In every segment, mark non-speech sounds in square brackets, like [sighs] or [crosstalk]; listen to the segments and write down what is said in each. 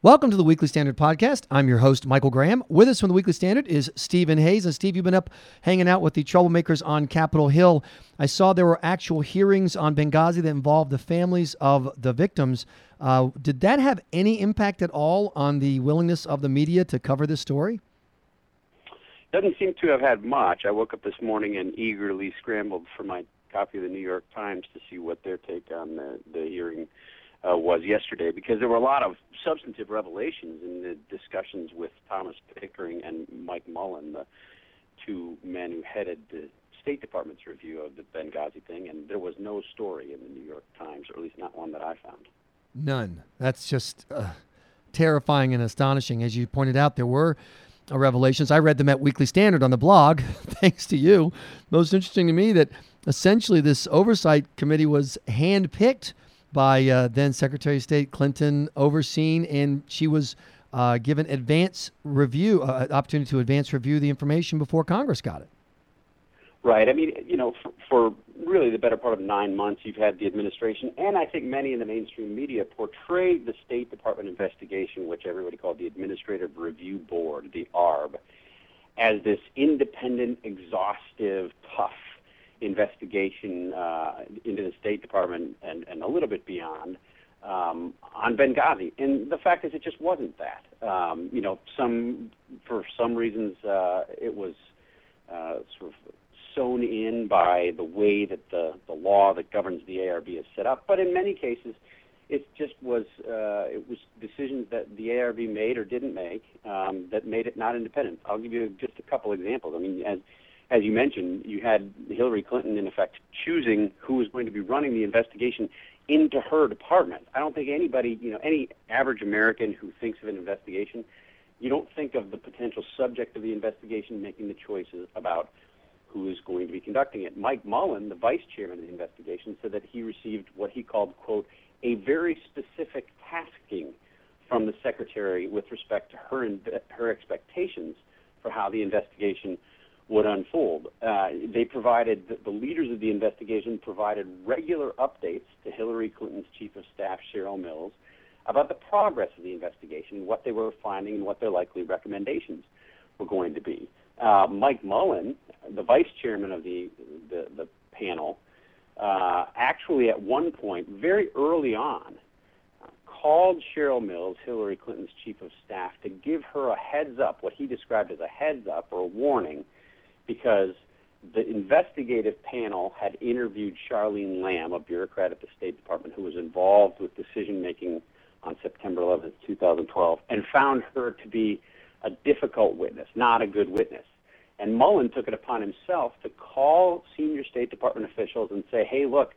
Welcome to the Weekly Standard Podcast. I'm your host, Michael Graham. With us from the Weekly Standard is Stephen Hayes. And Steve, you've been up hanging out with the troublemakers on Capitol Hill. I saw there were actual hearings on Benghazi that involved the families of the victims. Uh, did that have any impact at all on the willingness of the media to cover this story? Doesn't seem to have had much. I woke up this morning and eagerly scrambled for my copy of the New York Times to see what their take on the, the hearing uh, was yesterday because there were a lot of substantive revelations in the discussions with Thomas Pickering and Mike Mullen, the two men who headed the State Department's review of the Benghazi thing, and there was no story in the New York Times, or at least not one that I found. None. That's just uh, terrifying and astonishing. As you pointed out, there were uh, revelations. I read them at Weekly Standard on the blog, [laughs] thanks to you. Most interesting to me that essentially this oversight committee was handpicked by uh, then Secretary of State Clinton overseen, and she was uh, given advance review, uh, opportunity to advance review the information before Congress got it. Right. I mean, you know, for, for really the better part of nine months, you've had the administration, and I think many in the mainstream media portrayed the State Department investigation, which everybody called the Administrative Review Board, the ARB, as this independent, exhaustive, tough investigation uh, into the State Department and, and a little bit beyond um, on Benghazi. And the fact is, it just wasn't that. Um, you know, some for some reasons uh, it was uh, sort of sewn in by the way that the the law that governs the ARB is set up. But in many cases, it just was uh, it was decisions that the ARB made or didn't make um, that made it not independent. I'll give you just a couple examples. I mean, as as you mentioned, you had Hillary Clinton, in effect, choosing who was going to be running the investigation into her department. I don't think anybody, you know, any average American who thinks of an investigation, you don't think of the potential subject of the investigation making the choices about who is going to be conducting it. Mike Mullen, the vice chairman of the investigation, said that he received what he called, quote, a very specific tasking from the secretary with respect to her, her expectations for how the investigation would unfold. Uh, they provided, the, leaders of the investigation provided regular updates to Hillary Clinton's chief of staff, Cheryl Mills, about the progress of the investigation, what they were finding, and what their likely recommendations were going to be. Uh, Mike Mullen, the vice chairman of the, the, the panel, uh, actually at one point, very early on, called Cheryl Mills, Hillary Clinton's chief of staff, to give her a heads up, what he described as a heads up or a warning – because the investigative panel had interviewed Charlene Lamb, a bureaucrat at the State Department who was involved with decision making on September 11, 2012, and found her to be a difficult witness, not a good witness. And Mullen took it upon himself to call senior State Department officials and say, hey, look,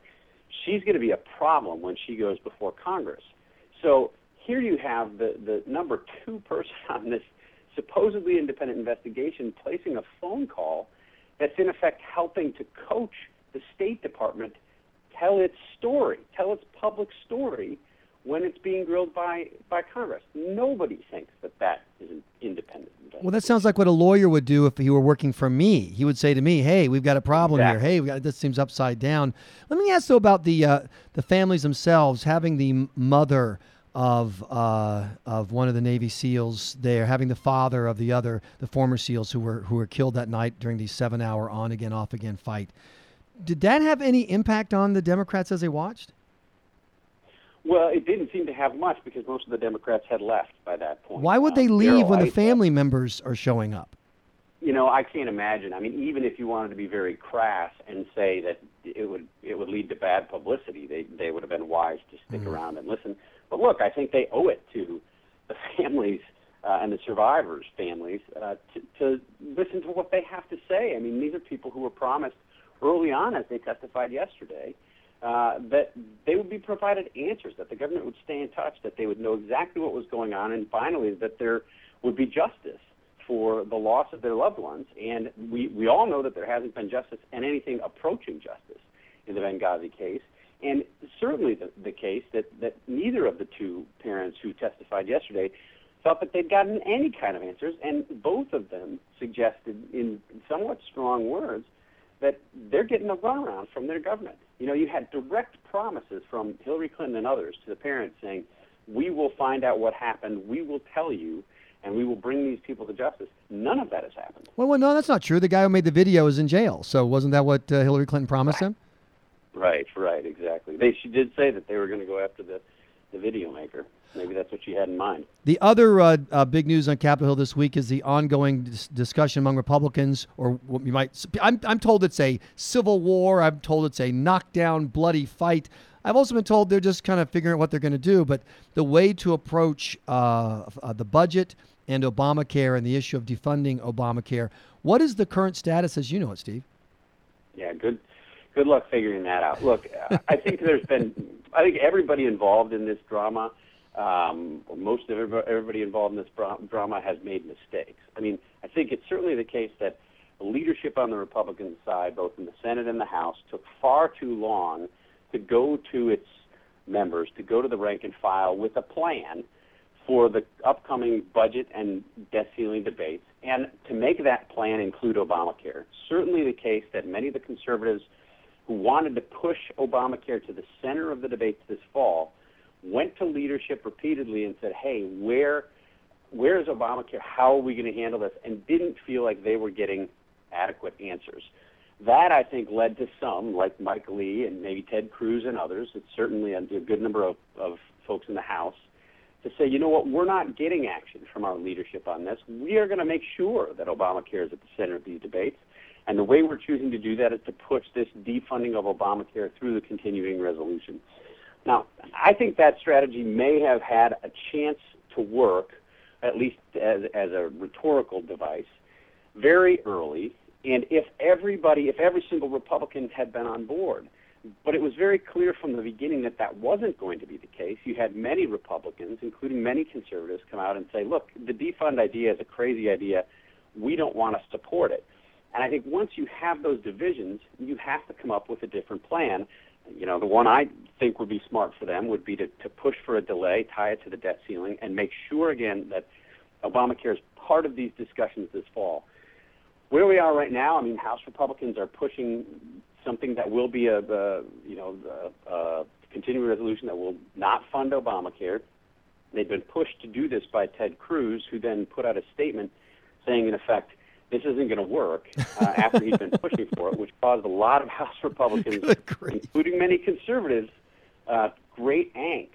she's going to be a problem when she goes before Congress. So here you have the, the number two person [laughs] on this supposedly independent investigation placing a phone call that's in effect helping to coach the State Department tell its story, tell its public story when it's being grilled by, by Congress. Nobody thinks that that is an independent Well, that sounds like what a lawyer would do if he were working for me. He would say to me, "Hey, we've got a problem exactly. here. Hey, we got, this seems upside down." Let me ask though about the uh, the families themselves having the mother of uh, of one of the Navy SEALs there, having the father of the other, the former SEALs who were who were killed that night during the seven-hour on again, off again fight. Did that have any impact on the Democrats as they watched? Well, it didn't seem to have much because most of the Democrats had left by that point. Why would they um, leave when the family members are showing up? You know, I can't imagine. I mean, even if you wanted to be very crass and say that it would it would lead to bad publicity, they they would have been wise to stick mm. around and listen. But look, I think they owe it to the [laughs] families uh, and the survivors' families uh, to, to listen to what they have to say. I mean, these are people who were promised early on, as they testified yesterday, uh, that they would be provided answers, that the government would stay in touch, that they would know exactly what was going on, and finally, that there would be justice for the loss of their loved ones. And we, we all know that there hasn't been justice and anything approaching justice the Benghazi case. And certainly the, the case that, that neither of the two parents who testified yesterday thought that they'd gotten any kind of answers, and both of them suggested in somewhat strong words that they're getting a runaround from their government. You know, you had direct promises from Hillary Clinton and others to the parents saying, we will find out what happened, we will tell you, and we will bring these people to justice. None of that has happened. Well, well no, that's not true. The guy who made the video is in jail. So wasn't that what uh, Hillary Clinton promised him? Right, right, exactly. They she did say that they were going to go after the the video maker. Maybe that's what she had in mind. The other uh, uh, big news on Capitol Hill this week is the ongoing dis- discussion among Republicans, or what you might. I'm, I'm told it's a civil war. I'm told it's a knockdown, bloody fight. I've also been told they're just kind of figuring out what they're going to do. But the way to approach uh, uh, the budget and Obamacare and the issue of defunding Obamacare. What is the current status as you know it, Steve? Yeah, good. Good luck figuring that out. Look, I think there's been. I think everybody involved in this drama um, most of everybody involved in this drama has made mistakes. I mean, I think it's certainly the case that leadership on the Republican side, both in the Senate and the House, took far too long to go to its members, to go to the rank and file with a plan for the upcoming budget and debt ceiling debates, and to make that plan include Obamacare. Certainly the case that many of the conservatives who wanted to push Obamacare to the center of the debates this fall went to leadership repeatedly and said, "Hey, where where is Obamacare? How are we going to handle this?" and didn't feel like they were getting adequate answers. That I think led to some, like Mike Lee and maybe Ted Cruz and others. It's certainly a, good number of, of folks in the House to say, you know what, we're not getting action from our leadership on this. We are going to make sure that Obamacare is at the center of these debates. And the way we're choosing to do that is to push this defunding of Obamacare through the continuing resolution. Now, I think that strategy may have had a chance to work, at least as, as a rhetorical device, very early. And if everybody, if every single Republican had been on board, but it was very clear from the beginning that that wasn't going to be the case. You had many Republicans, including many conservatives, come out and say, look, the defund idea is a crazy idea. We don't want to support it. And I think once you have those divisions, you have to come up with a different plan you know, the one I think would be smart for them would be to, to push for a delay, tie it to the debt ceiling, and make sure again that Obamacare is part of these discussions this fall. Where we are right now, I mean, House Republicans are pushing something that will be a, a you know, a, a continuing resolution that will not fund Obamacare. They've been pushed to do this by Ted Cruz, who then put out a statement saying, in effect, this isn't going to work uh, after he's been pushing for it, which caused a lot of [laughs] House Republicans, including many conservatives, uh, great angst.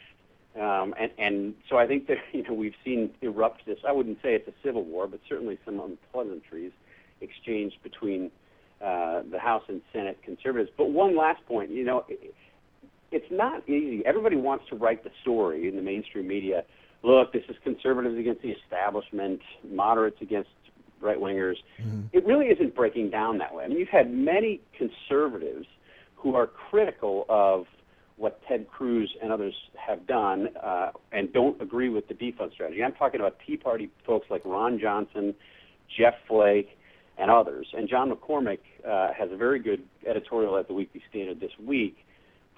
Um, and, and so I think that [laughs] you know we've seen erupt this. I wouldn't say it's a civil war, but certainly some unpleasantries exchanged between uh, the House and Senate conservatives. But one last point, you know, it, it's not easy. Everybody wants to write the story in the mainstream media. Look, this is conservatives against the establishment, moderates against right wingers. Mm-hmm. It really isn't breaking down that way. I mean, you've had many conservatives who are critical of what Ted Cruz and others have done uh, and don't agree with the defund strategy. I'm talking about Tea Party folks like Ron Johnson, Jeff Flake, and others. And John McCormack uh, has a very good editorial at the Weekly Standard this week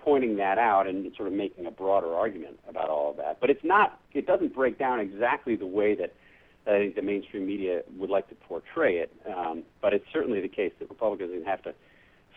pointing that out and sort of making a broader argument about all of that. But it's not, it doesn't break down exactly the way that I think the mainstream media would like to portray it. Um, but it's certainly the case that Republicans have to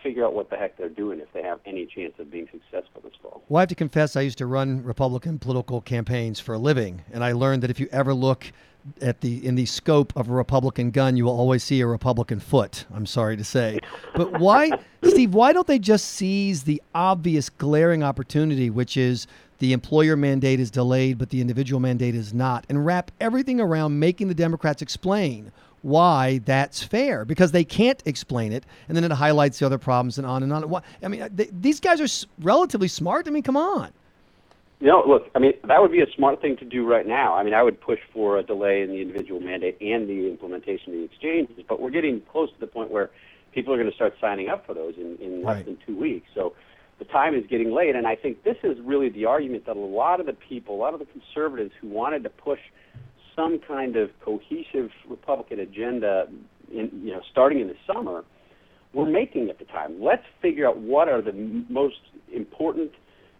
figure out what the heck they're doing if they have any chance of being successful this fall. Well, I have to confess, I used to run Republican political campaigns for a living, and I learned that if you ever look at the in the scope of a Republican gun, you will always see a Republican foot. I'm sorry to say, but why, [laughs] Steve? Why don't they just seize the obvious glaring opportunity, which is the employer mandate is delayed, but the individual mandate is not, and wrap everything around making the Democrats explain why that's fair because they can't explain it, and then it highlights the other problems and on and on. I mean, they, these guys are relatively smart. I mean, come on. You know, look, I mean, that would be a smart thing to do right now. I mean, I would push for a delay in the individual mandate and the implementation of the exchanges, but we're getting close to the point where people are going to start signing up for those in, in less right. than two weeks. So the time is getting late. And I think this is really the argument that a lot of the people, a lot of the conservatives who wanted to push some kind of cohesive Republican agenda, in, you know, starting in the summer, were making at the time. Let's figure out what are the most important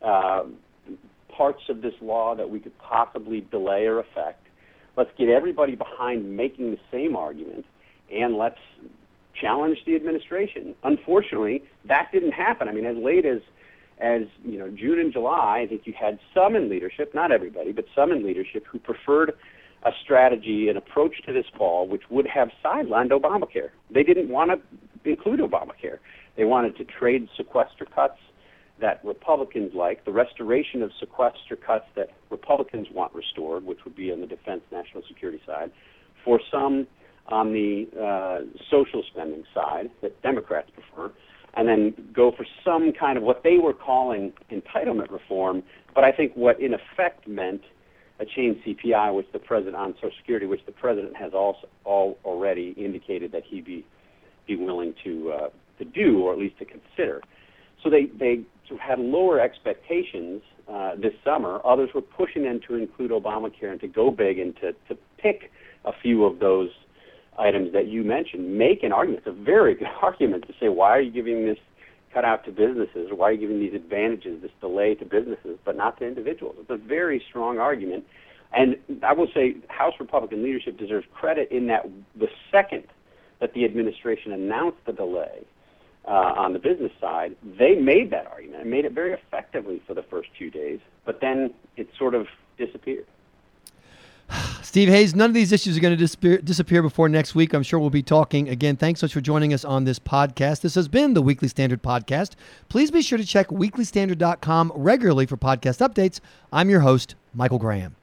uh, parts of this law that we could possibly delay or affect. Let's get everybody behind making the same argument, and let's challenged the administration. Unfortunately, that didn't happen. I mean, as late as as you know, June and July, I think you had some in leadership, not everybody, but some in leadership who preferred a strategy, an approach to this fall, which would have sidelined Obamacare. They didn't want to include Obamacare. They wanted to trade sequester cuts that Republicans like, the restoration of sequester cuts that Republicans want restored, which would be on the defense national security side, for some on the uh, social spending side that Democrats prefer, and then go for some kind of what they were calling entitlement reform, but I think what in effect meant a chained CPI, which the president on Social Security, which the president has also all already indicated that he'd be be willing to uh, to do or at least to consider. So they they had lower expectations uh, this summer. Others were pushing them to include Obamacare and to go big and to to pick a few of those items that you mentioned. Make an argument. It's a very good [laughs] argument to say why are you giving this cut out to businesses why are you giving these advantages, this delay to businesses, but not to individuals? It's a very strong argument. And I will say House Republican leadership deserves credit in that the second that the administration announced the delay uh, on the business side, they made that argument and made it very effectively for the first two days, but then it sort of disappeared. [sighs] Steve Hayes, none of these issues are going to disappear, disappear before next week. I'm sure we'll be talking again. Thanks so much for joining us on this podcast. This has been the Weekly Standard Podcast. Please be sure to check weeklystandard.com regularly for podcast updates. I'm your host, Michael Graham.